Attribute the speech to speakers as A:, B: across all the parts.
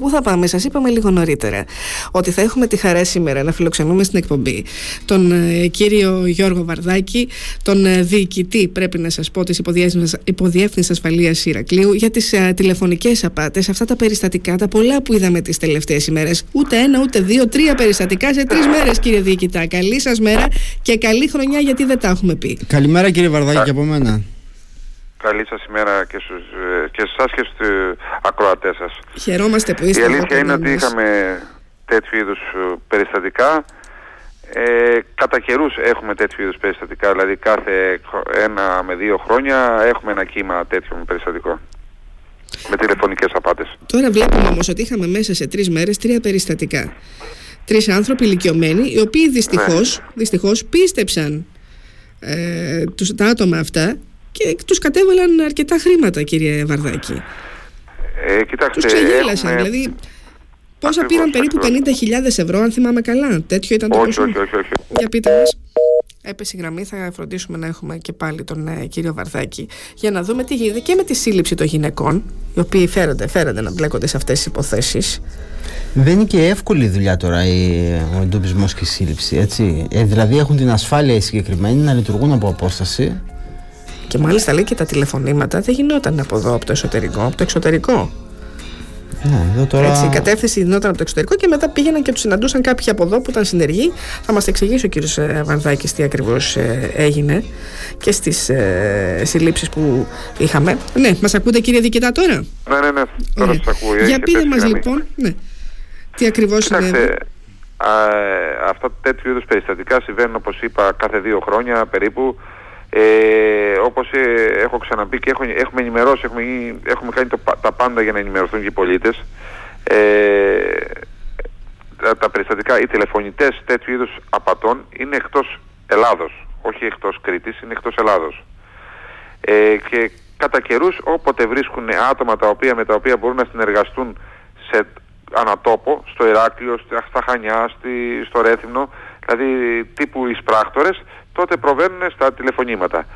A: Πού θα πάμε, σας είπαμε λίγο νωρίτερα ότι θα έχουμε τη χαρά σήμερα να φιλοξενούμε στην εκπομπή τον ε, κύριο Γιώργο Βαρδάκη, τον ε, διοικητή, πρέπει να σας πω, της Υποδιεύθυνσης Ασφαλείας Ηρακλείου, για τις ε, τηλεφωνικές απάτες, αυτά τα περιστατικά, τα πολλά που είδαμε τις τελευταίες ημέρες. Ούτε ένα, ούτε δύο, τρία περιστατικά σε τρεις μέρες, κύριε Διοικητά. Καλή σας μέρα και καλή χρονιά, γιατί δεν τα έχουμε πει.
B: Καλημέρα, κύριε Βαρδάκη, και από μένα.
C: Καλή σας ημέρα και, στους, ε, και στους και στους ακροατές σας.
A: Χαιρόμαστε που είστε
C: Η αλήθεια είναι ότι είχαμε τέτοιου είδους ε, περιστατικά. Ε, κατά καιρούς έχουμε τέτοιου είδους περιστατικά, δηλαδή κάθε ένα με δύο χρόνια έχουμε ένα κύμα τέτοιο περιστατικό. Με τηλεφωνικές απάτες.
A: Τώρα βλέπουμε όμως ότι είχαμε μέσα σε τρεις μέρες τρία περιστατικά. Τρεις άνθρωποι ηλικιωμένοι, οι οποίοι δυστυχώς, ναι. δυστυχώς πίστεψαν ε, τους, τα άτομα αυτά και τους κατέβαλαν αρκετά χρήματα κύριε Βαρδάκη.
C: Ε, κοιτάξτε,
A: τους ξεγέλασαν, έχουμε... δηλαδή πόσα πήραν περίπου 50.000 ευρώ αν θυμάμαι καλά, τέτοιο ήταν το
C: όχι, όχι, όχι, όχι.
A: Για πείτε μας. Έπεσε η γραμμή, θα φροντίσουμε να έχουμε και πάλι τον ε, κύριο Βαρδάκη για να δούμε τι γίνεται και με τη σύλληψη των γυναικών, οι οποίοι φέρονται, φέρονται να μπλέκονται σε αυτές τις υποθέσεις.
B: Δεν είναι και εύκολη δουλειά τώρα η, ο εντοπισμός και η σύλληψη. Έτσι. Ε, δηλαδή έχουν την ασφάλεια οι συγκεκριμένοι να λειτουργούν από απόσταση
A: και μάλιστα λέει και τα τηλεφωνήματα δεν γινόταν από εδώ, από το εσωτερικό, από το εξωτερικό.
B: Ναι, εδώ τώρα...
A: Έτσι, η κατεύθυνση γινόταν από το εξωτερικό και μετά πήγαιναν και τους συναντούσαν κάποιοι από εδώ που ήταν συνεργοί. Θα μας εξηγήσει ο κύριος ε, Βανδάκης τι ακριβώς ε, έγινε και στις ε, συλλήψεις που είχαμε. Ναι, μας ακούτε κύριε Δικητά τώρα;
C: Ναι, ναι, ναι. Τώρα σας ακούω.
A: Για πείτε μας λοιπόν, ναι. τι ακριβώς
C: συνέβη. Αυτά τέτοιου είδους περιστατικά συμβαίνουν όπως είπα κάθε δύο χρόνια περίπου. Ε, όπως ε, έχω ξαναπεί και έχω, έχουμε ενημερώσει, έχουμε, έχουμε κάνει το, τα πάντα για να ενημερωθούν και οι πολίτες. Ε, τα, τα περιστατικά, οι τηλεφωνητές τέτοιου είδους απατών είναι εκτός Ελλάδος, όχι εκτός Κρήτης, είναι εκτός Ελλάδος. Ε, και κατά καιρούς όποτε βρίσκουν άτομα τα οποία, με τα οποία μπορούν να συνεργαστούν σε ανατόπο, στο Ηράκλειο, στα Χανιά, στη, στο Ρέθυμνο, δηλαδή τύπου εισπράκτορες, τότε προβαίνουν στα τηλεφωνήματα.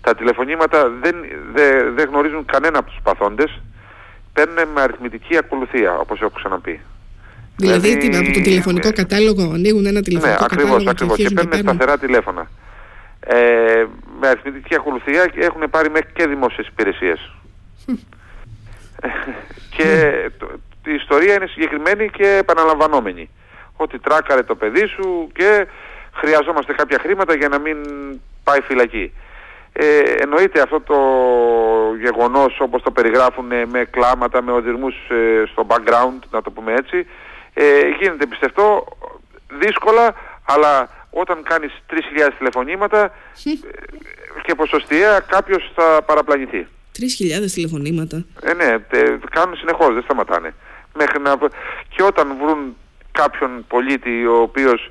C: Τα τηλεφωνήματα δεν, δεν, δεν γνωρίζουν κανένα από τους παθόντες, παίρνουν με αριθμητική ακολουθία, όπως έχω ξαναπεί.
A: Δηλαδή, δηλαδή από το τηλεφωνικό ναι. κατάλογο ανοίγουν ένα τηλεφωνικό
C: ναι, ακριβώς, κατάλογο ακριβώς, και, και παίρνουν σταθερά τηλέφωνα. Ε, με αριθμητική ακολουθία έχουν πάρει μέχρι και δημόσιες υπηρεσίες. και το, η ιστορία είναι συγκεκριμένη και επαναλαμβανόμενη. Ότι τράκαρε το παιδί σου και χρειαζόμαστε κάποια χρήματα για να μην πάει φυλακή. Ε, εννοείται αυτό το γεγονός όπως το περιγράφουν με κλάματα, με οδυρμούς ε, στο background, να το πούμε έτσι, ε, γίνεται πιστευτό δύσκολα, αλλά όταν κάνεις 3.000 τηλεφωνήματα ε, και ποσοστιαία κάποιος θα παραπλανηθεί.
A: 3.000 τηλεφωνήματα.
C: Ε, ναι, κάνουν συνεχώς, δεν σταματάνε. Μέχρι να... Και όταν βρουν κάποιον πολίτη ο οποίος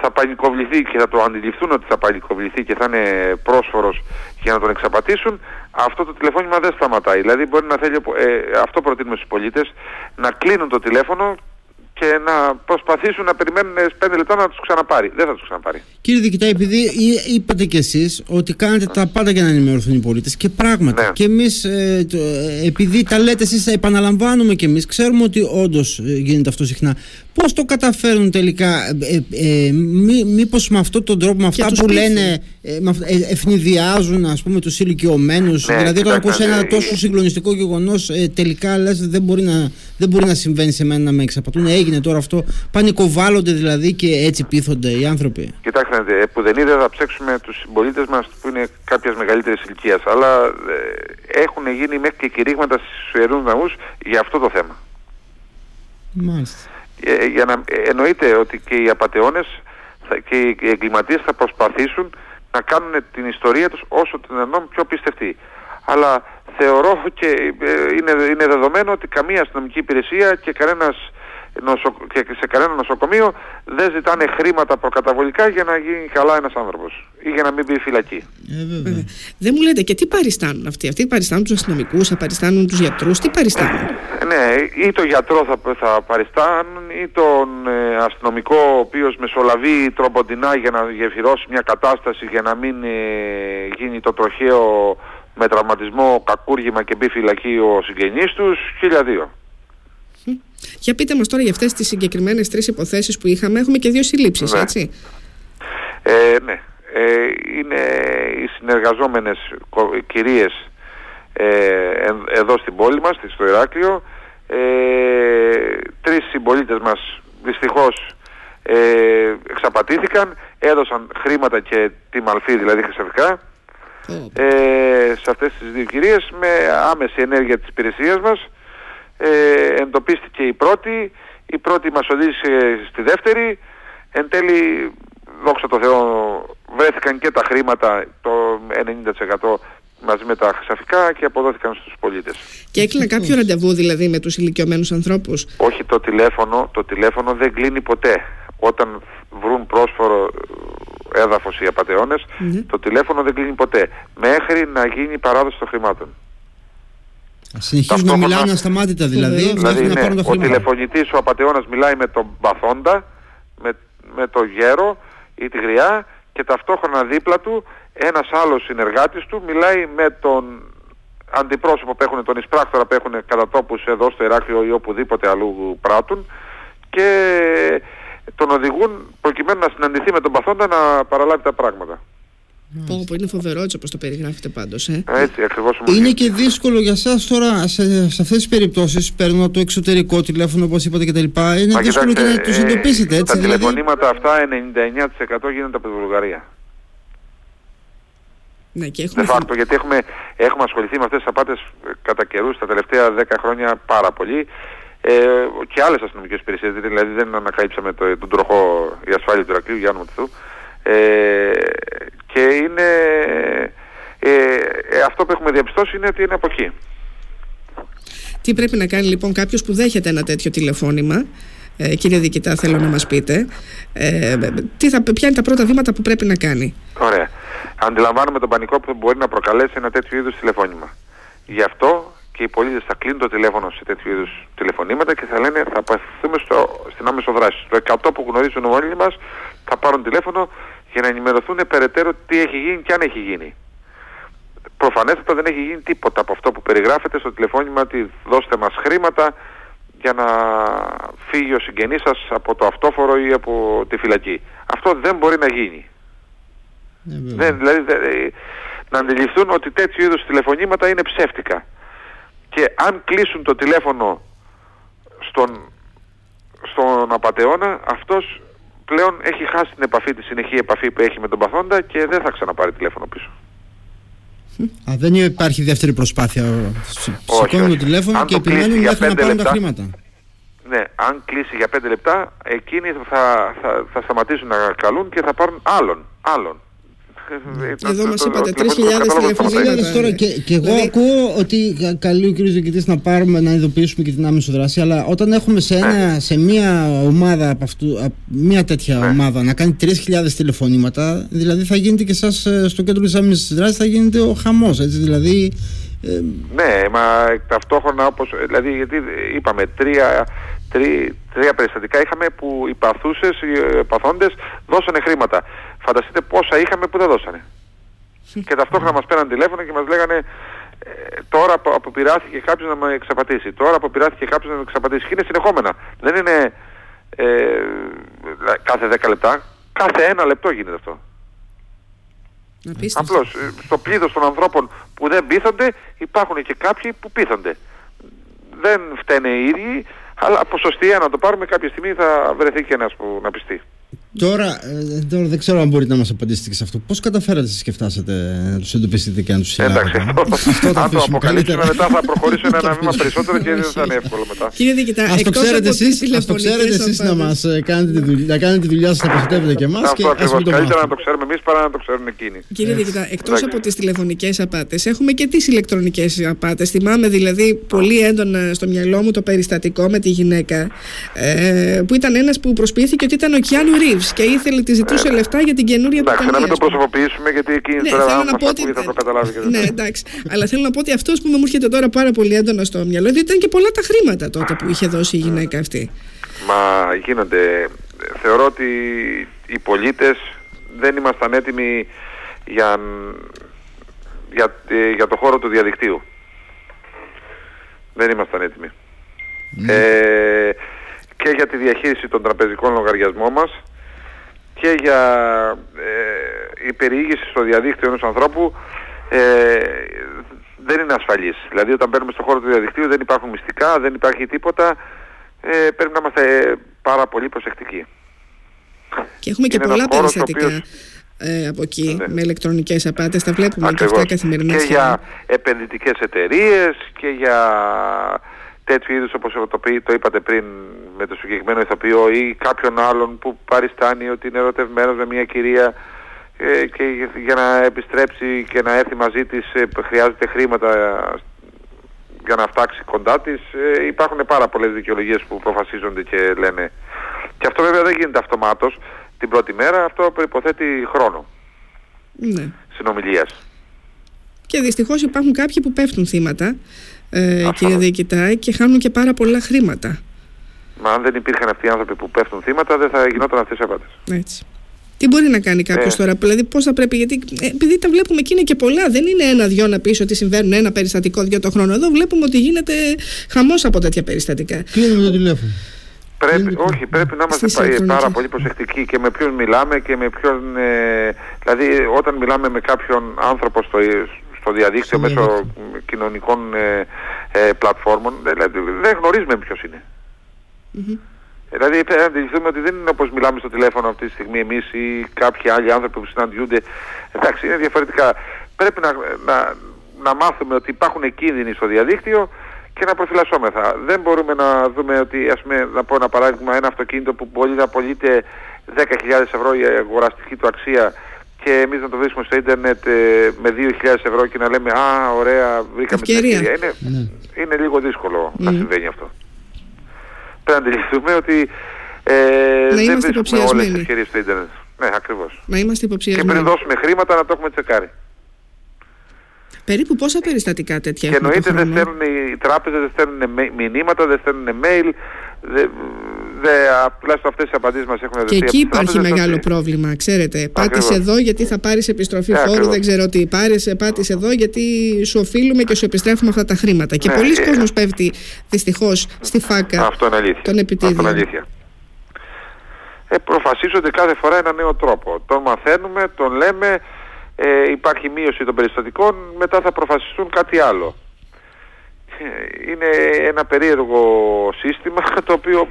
C: θα πανικοβληθεί και θα το αντιληφθούν ότι θα πανικοβληθεί και θα είναι πρόσφορος για να τον εξαπατήσουν, αυτό το τηλεφώνημα δεν σταματάει. Δηλαδή μπορεί να θέλει, ε, αυτό προτείνουμε στους πολίτες, να κλείνουν το τηλέφωνο και να προσπαθήσουν να περιμένουν 5 λεπτά να τους ξαναπάρει. Δεν θα τους ξαναπάρει.
B: Κύριε Δικητά, επειδή είπατε κι εσείς ότι κάνετε τα πάντα για να ενημερωθούν οι πολίτες και πράγματι. Ναι. Και εμείς, ε, ε, επειδή τα λέτε εσείς, επαναλαμβάνουμε κι εμείς, ξέρουμε ότι όντως ε, γίνεται αυτό συχνά. Πώς το καταφέρουν τελικά, ε, ε, μή, μήπως με αυτόν τον τρόπο, με αυτά που λένε, ε, ευνηδιάζουν ας πούμε τους ηλικιωμένους. Ναι, δηλαδή όταν ακούσει ένα τόσο συγκλονιστικό γεγονός τελικά λες δεν μπορεί, να, δεν μπορεί να συμβαίνει σε μένα να με εξαπατούν. Έγινε τώρα αυτό, πανικοβάλλονται δηλαδή και έτσι πείθονται οι άνθρωποι.
C: Κοιτάξτε, που δεν είδε θα ψέξουμε τους συμπολίτες μας που είναι κάποιας μεγαλύτερης ηλικίας, αλλά έχουν γίνει μέχρι και κηρύγματα στους ιερούς ναούς για αυτό το θέμα.
B: Μάλιστα
C: ε, για να εννοείται ότι και οι απαταιώνες και οι εγκληματίες θα προσπαθήσουν να κάνουν την ιστορία τους όσο το δυνατόν πιο πιστευτή. Αλλά θεωρώ και ε, είναι, είναι δεδομένο ότι καμία αστυνομική υπηρεσία και κανένας και σε κανένα νοσοκομείο δεν ζητάνε χρήματα προκαταβολικά για να γίνει καλά ένας άνθρωπος ή για να μην μπει φυλακή.
A: Ε, δεν μου λέτε και τι παριστάνουν αυτοί; Αυτοί παριστάνουν τους αστυνομικούς, θα παριστάνουν τους γιατρούς, τι παριστάνουν;
C: Ναι, ή τον γιατρό θα, θα παριστάνουν ή τον ε, αστυνομικό ο οποίος μεσολαβεί τροποντινά για να γεφυρώσει μια κατάσταση για να μην ε, γίνει το τροχαίο με τραυματισμό, κακούργημα και μπει φυλακή ο συγγενής τους, χίλια δύο.
A: Για πείτε μας τώρα για αυτές τις συγκεκριμένες τρεις υποθέσεις που είχαμε. Έχουμε και δύο συλλήψεις,
C: ναι.
A: έτσι.
C: Ε, ναι. Ε, είναι οι συνεργαζόμενες κυρίες ε, εδώ στην πόλη μας, στο Ηράκλειο. Ε, τρεις συμπολίτες μας δυστυχώς ε, εξαπατήθηκαν, έδωσαν χρήματα και τη μαλφή δηλαδή χρυσαφικά. Ε, σε αυτές τις δύο κυρίες με άμεση ενέργεια της υπηρεσίας μας. Ε, εντοπίστηκε η πρώτη. Η πρώτη μας οδήγησε στη δεύτερη. Εν τέλει δόξα τω Θεώ βρέθηκαν και τα χρήματα το 90% μαζί με τα χρυσαφικά και αποδόθηκαν στους πολίτες.
A: Και έκλεινε κάποιο ραντεβού δηλαδή με τους ηλικιωμένους ανθρώπους;
C: Όχι το τηλέφωνο, το τηλέφωνο δεν κλείνει ποτέ. Όταν βρουν πρόσφορο έδαφος οι απατεώνες, ναι. το τηλέφωνο δεν κλείνει ποτέ. Μέχρι να γίνει η παράδοση των χρημάτων.
B: Συνεχίζουν να μιλάνε ασταμάτητα δηλαδή.
C: δηλαδή ναι, ο τηλεφωνητής, ο απατεώνας μιλάει με τον παθόντα, με, με το γέρο ή τη γριά και ταυτόχρονα δίπλα του ένας άλλος συνεργάτης του μιλάει με τον αντιπρόσωπο που έχουν, τον εισπράκτορα που έχουν κατά τόπους εδώ στο Ηράκλειο ή οπουδήποτε αλλού πράττουν και τον οδηγούν προκειμένου να συναντηθεί με τον παθόντα να παραλάβει τα πράγματα.
A: Πω, πω, είναι φοβερό έτσι όπως το περιγράφετε πάντως. Ε.
C: Έτσι, ακριβώς
B: είναι και δύσκολο για σας τώρα σε, σε αυτές τις περιπτώσεις παίρνω το εξωτερικό τηλέφωνο όπως είπατε και τα λοιπά. Είναι δύσκολο και να τους εντοπίσετε έτσι.
C: Τα δηλαδή... τηλεφωνήματα αυτά 99% γίνονται από τη Βουλγαρία.
A: Ναι, και έχουμε...
C: De γιατί έχουμε, έχουμε ασχοληθεί με αυτές τις απάτες ε, κατά καιρούς τα τελευταία 10 χρόνια πάρα πολύ ε, και άλλες αστυνομικές υπηρεσίες, δηλαδή δεν ανακαλύψαμε το, τον τροχό η ασφάλεια του Ηρακλείου για όνομα του ε, και είναι ε, ε, αυτό που έχουμε διαπιστώσει είναι ότι είναι από εκεί.
A: Τι πρέπει να κάνει λοιπόν κάποιος που δέχεται ένα τέτοιο τηλεφώνημα ε, κύριε Διοικητά θέλω να μας πείτε ε, τι θα, ποια είναι τα πρώτα βήματα που πρέπει να κάνει;
C: Ωραία. Αντιλαμβάνομαι τον πανικό που μπορεί να προκαλέσει ένα τέτοιο είδους τηλεφώνημα. Γι' αυτό και οι πολίτες θα κλείνουν το τηλέφωνο σε τέτοιου είδους τηλεφωνήματα και θα λένε θα απευθυνθούμε στο, στην άμεσο δράση. Το 100 που γνωρίζουν όλοι μας θα πάρουν τηλέφωνο για να ενημερωθούν περαιτέρω τι έχει γίνει και αν έχει γίνει. Προφανέστατα δεν έχει γίνει τίποτα από αυτό που περιγράφεται στο τηλεφώνημα ότι δώστε μας χρήματα για να φύγει ο συγγενής σας από το αυτόφορο ή από τη φυλακή. Αυτό δεν μπορεί να γίνει. Ε, δεν, δηλαδή να αντιληφθούν ότι τέτοιου είδους τηλεφωνήματα είναι ψεύτικα. Και αν κλείσουν το τηλέφωνο στον, στον απατεώνα, αυτός πλέον έχει χάσει την επαφή, τη συνεχή επαφή που έχει με τον παθόντα και δεν θα ξαναπάρει τηλέφωνο πίσω.
B: Α, δεν υπάρχει δεύτερη προσπάθεια. Σηκώνουν το τηλέφωνο και επιμένουν μέχρι να πάρουν τα χρήματα.
C: Ναι, αν κλείσει για 5 λεπτά, εκείνοι θα, θα, θα σταματήσουν να καλούν και θα πάρουν άλλον. άλλον.
A: Εδώ μα είπατε 3.000 τηλεφωνήματα.
B: Τώρα και, και εγώ δηλαδή- ακούω ότι καλεί ο κ. Διοικητή να πάρουμε να ειδοποιήσουμε και την άμεση δράση, αλλά όταν έχουμε σε, ένα, σε μία ομάδα από αυτού, μία τέτοια ναι. ομάδα να κάνει 3.000 τηλεφωνήματα, δηλαδή θα γίνεται και εσά ε, στο κέντρο τη άμεση δράση θα γίνεται ο χαμό. Δηλαδή
C: ε, ναι, μα ταυτόχρονα όπως, δηλαδή γιατί είπαμε τρία, τρία, τρία περιστατικά είχαμε που οι παθούσες, οι παθόντες δώσανε χρήματα. Φανταστείτε πόσα είχαμε που δεν δώσανε. και ταυτόχρονα μας πέραν τηλέφωνο και μας λέγανε ε, τώρα αποπειράθηκε κάποιος να με εξαπατήσει, τώρα αποπειράθηκε κάποιος να με εξαπατήσει. Και είναι συνεχόμενα. Δεν είναι ε, κάθε 10 λεπτά, κάθε ένα λεπτό γίνεται αυτό. Απλώς ε, στο πλήθος των ανθρώπων που δεν πείθονται υπάρχουν και κάποιοι που πείθονται. Δεν φταίνε οι ίδιοι, αλλά ποσοστία να το πάρουμε κάποια στιγμή θα βρεθεί και ένας που να πιστεί.
B: Τώρα, ε, τώρα δεν ξέρω αν μπορείτε να μας απαντήσετε και σε αυτό. Πώς καταφέρατε και φτάσατε να τους εντοπίσετε και να τους
C: συλλάβετε. Εντάξει, αυτό, αν το αποκαλύψουμε μετά θα προχωρήσουμε ένα βήμα περισσότερο και δεν θα είναι εύκολο μετά.
A: Κύριε Δικητά,
B: ας το ξέρετε εσεί να μας ε, κάνετε, τη δουλειά, να κάνετε τη δουλειά σας, να προστατεύετε και εμάς.
C: Αυτό ακριβώς. Καλύτερα να το ξέρουμε εμείς παρά να το ξέρουν εκείνοι.
A: Κύριε Δικητά, εκτός από τις τηλεφωνικές απάτες, έχουμε και τις ηλεκτρονικές απάτες. Θυμάμαι δηλαδή πολύ έντονα στο μυαλό μου το περιστατικό με τη γυναίκα ε, που ήταν ένας που προσποιήθηκε ότι ήταν ο Κιάνου Ρίβ και ήθελε, τη ζητούσε ε, λεφτά για την καινούρια του
C: Εντάξει, να μην το προσωποποιήσουμε γιατί εκεί ναι, τώρα θέλω να πω ότι... θα το καταλάβει και
A: Ναι, εντάξει. Αλλά θέλω να πω ότι αυτό που μου έρχεται τώρα πάρα πολύ έντονα στο μυαλό, διότι ήταν και πολλά τα χρήματα τότε που είχε δώσει η γυναίκα αυτή.
C: Μα γίνονται. Θεωρώ ότι οι πολίτες δεν ήμασταν έτοιμοι για, για, για το χώρο του διαδικτύου. Δεν ήμασταν έτοιμοι. Ε, και για τη διαχείριση των τραπεζικών λογαριασμών μας και για ε, η περιήγηση στο διαδίκτυο ενός ανθρώπου ε, δεν είναι ασφαλής. Δηλαδή όταν μπαίνουμε στον χώρο του διαδικτύου δεν υπάρχουν μυστικά, δεν υπάρχει τίποτα. Ε, πρέπει να είμαστε πάρα πολύ προσεκτικοί.
A: Και έχουμε και πολλά περιστατικά ε, από εκεί ναι. με ηλεκτρονικές απάτες. Τα βλέπουμε Ακριβώς. και αυτά καθημερινά.
C: Και για επενδυτικές εταιρείες και για τέτοιου είδους όπως το, το είπατε πριν με το συγκεκριμένο ηθοποιό ή κάποιον άλλον που παριστάνει ότι είναι ερωτευμένος με μια κυρία ε, και για να επιστρέψει και να έρθει μαζί της ε, χρειάζεται χρήματα για να φτάξει κοντά της. Ε, υπάρχουν πάρα πολλές δικαιολογίες που προφασίζονται και λένε. Και αυτό βέβαια δεν γίνεται αυτομάτως την πρώτη μέρα, αυτό προϋποθέτει χρόνο
A: ναι.
C: συνομιλίας.
A: Και δυστυχώς υπάρχουν κάποιοι που πέφτουν θύματα, ε, κύριε Διοικητά, και χάνουν και πάρα πολλά χρήματα.
C: Μα αν δεν υπήρχαν αυτοί οι άνθρωποι που πέφτουν θύματα, δεν θα γινόταν αυτές οι απάτες.
A: Έτσι. Τι μπορεί να κάνει κάποιος ε. τώρα, δηλαδή πώς θα πρέπει, γιατί ε, επειδή τα βλέπουμε και είναι και πολλά, δεν είναι ένα-δυο να πεις ότι συμβαίνουν ένα περιστατικό δυο το χρόνο. Εδώ βλέπουμε ότι γίνεται χαμός από τέτοια περιστατικά.
B: Κλείνουμε το τηλέφωνο.
C: Πρέπει, όχι, πρέπει να είμαστε πάρα πολύ προσεκτικοί και με ποιον μιλάμε και με ποιον... Ε, δηλαδή όταν μιλάμε με κάποιον άνθρωπο στο, στο διαδίκτυο μέσω κοινωνικών ε, ε, πλατφόρμων, δηλαδή δεν γνωρίζουμε ποιος είναι. Mm-hmm. Δηλαδή πρέπει να αντιληφθούμε ότι δεν είναι όπως μιλάμε στο τηλέφωνο αυτή τη στιγμή εμείς ή κάποιοι άλλοι άνθρωποι που συναντιούνται. Εντάξει, είναι διαφορετικά. Πρέπει να, να, να μάθουμε ότι υπάρχουν κίνδυνοι στο διαδίκτυο και να προφυλασσόμεθα. Δεν μπορούμε να δούμε ότι, ας πούμε, να πω ένα παράδειγμα, ένα αυτοκίνητο που μπορεί να πωλείται 10.000 ευρώ η αγοραστική του αξία και εμείς να το βρίσκουμε στο ίντερνετ ε, με 2.000 ευρώ και να λέμε «Α, ωραία, βρήκαμε την ευκαιρία». Είναι, ναι. είναι λίγο δύσκολο να συμβαίνει αυτό. Πρέπει να αντιληφθούμε ότι ε, δεν βρίσκουμε όλες τις ευκαιρίες στο ίντερνετ. Ναι, ακριβώς.
A: Να είμαστε υποψιασμένοι.
C: Και πριν δώσουμε χρήματα να το έχουμε τσεκάρει.
A: Περίπου πόσα περιστατικά τέτοια
C: Και εννοείται δεν στέλνουν οι τράπεζες, δεν στέλνουν μηνύματα, δεν στέλνουν mail. Δε, δε, τουλάχιστον αυτές οι απαντήσεις μας έχουν
A: δοθεί. Και εκεί υπάρχει μεγάλο πρόβλημα, ξέρετε. Πάτησε εδώ γιατί θα πάρεις επιστροφή yeah, φόρου, δεν ξέρω τι. Πάρεις, πάτησε εδώ γιατί σου οφείλουμε και σου επιστρέφουμε αυτά τα χρήματα. Και ναι, πολλοί ε, κόσμος πέφτει δυστυχώς στη φάκα
C: αυτό είναι αλήθεια.
A: των επιτίδιων.
C: Αυτό είναι αλήθεια. Ε, προφασίζονται κάθε φορά ένα νέο τρόπο. Τον μαθαίνουμε, τον λέμε, ε, υπάρχει μείωση των περιστατικών, μετά θα προφασιστούν κάτι άλλο. Ε, είναι ένα περίεργο σύστημα το οποίο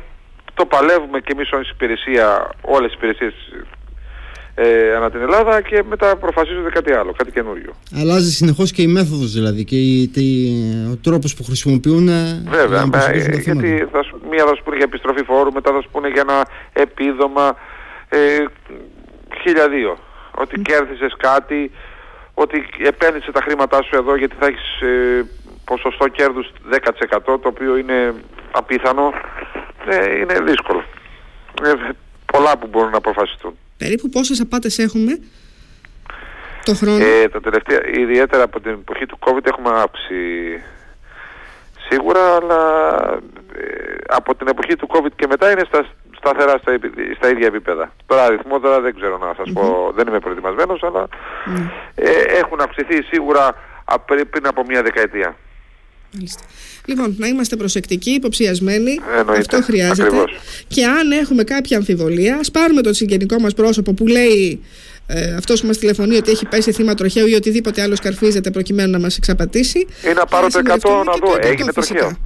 C: το παλεύουμε και εμείς ως υπηρεσία, όλες οι υπηρεσίες ε, ανά την Ελλάδα και μετά προφασίζονται κάτι άλλο, κάτι καινούριο.
B: Αλλάζει συνεχώς και η μέθοδος δηλαδή και η, ο τρόπος που χρησιμοποιούν
C: ε, Βέβαια, να ε, γιατί θα, μία θα σου πούνε για επιστροφή φόρου, μετά θα σου πούνε για ένα επίδομα ε, χίλια δύο. Ότι κέρδισες κάτι, ότι επένδυσε τα χρήματά σου εδώ γιατί θα έχεις ε, ποσοστό κέρδους 10% το οποίο είναι απίθανο, ε, είναι δύσκολο. Ε, πολλά που μπορούν να αποφασιστούν.
A: Περίπου πόσες απάτες έχουμε το χρόνο;
C: Ε, τα τελευταία, ιδιαίτερα από την εποχή του COVID έχουμε άψει σίγουρα, αλλά ε, από την εποχή του COVID και μετά είναι στα σταθερά στα, στα ίδια επίπεδα. Τώρα αριθμό τώρα δεν ξέρω να σας πω, δεν είμαι προετοιμασμένος, αλλά ε, έχουν αυξηθεί σίγουρα πριν από μια δεκαετία.
A: Λοιπόν, να είμαστε προσεκτικοί, υποψιασμένοι. Αυτό χρειάζεται. Και αν έχουμε κάποια αμφιβολία, ας πάρουμε το συγγενικό μας πρόσωπο που λέει ε, αυτός που μας τηλεφωνεί ότι έχει πέσει θύμα τροχαίου ή οτιδήποτε άλλο σκαρφίζεται προκειμένου να μας εξαπατήσει.
C: Ή να πάρω το 100 να δω, έγινε τροχαίο.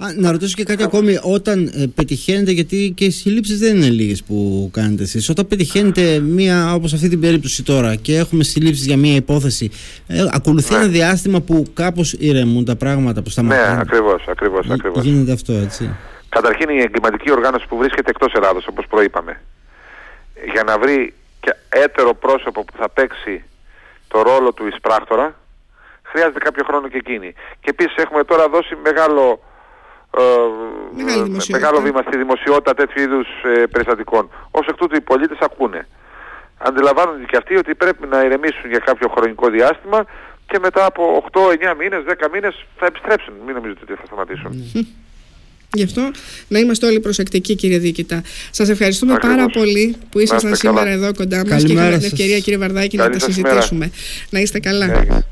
C: Ναι.
B: Α, να ρωτήσω και κάτι ακόμη. Όταν ε, πετυχαίνετε, γιατί και οι συλλήψεις δεν είναι λίγες που κάνετε εσείς, όταν πετυχαίνετε μία, όπως αυτή την περίπτωση τώρα, και έχουμε συλλήψεις για μία υπόθεση, ε, ακολουθεί ναι. ένα διάστημα που κάπως ηρεμούν τα πράγματα που σταματάνε.
C: Ναι, ακριβώς, ακριβώς. Ακριβώς.
B: Γίνεται αυτό, έτσι.
C: Καταρχήν η εγκληματική οργάνωση που βρίσκεται εκτός Ελλάδος, όπως προείπαμε, για να βρει και έτερο πρόσωπο που θα παίξει το ρόλο του εισπράκτορα, χρειάζεται κάποιο χρόνο και εκείνη. Και επίσης έχουμε τώρα δώσει μεγάλο
A: ε,
C: μεγάλο βήμα στη δημοσιότητα τέτοιου είδους ε, περιστατικών. Ω εκ τούτου οι πολίτες ακούνε. Αντιλαμβάνονται και αυτοί ότι πρέπει να ηρεμήσουν για κάποιο χρονικό διάστημα και μετά από 8, 9 μήνες, 10 μήνες θα επιστρέψουν. Μην νομίζετε ότι θα σταματήσουν.
A: Γι' αυτό να είμαστε όλοι προσεκτικοί, κύριε Δίκητα. Σας ευχαριστούμε πάρα πολύ που ήσασταν σήμερα εδώ κοντά μας και είχαμε την ευκαιρία, κύριε Βαρδάκη, να τα συζητήσουμε. Να είστε καλά.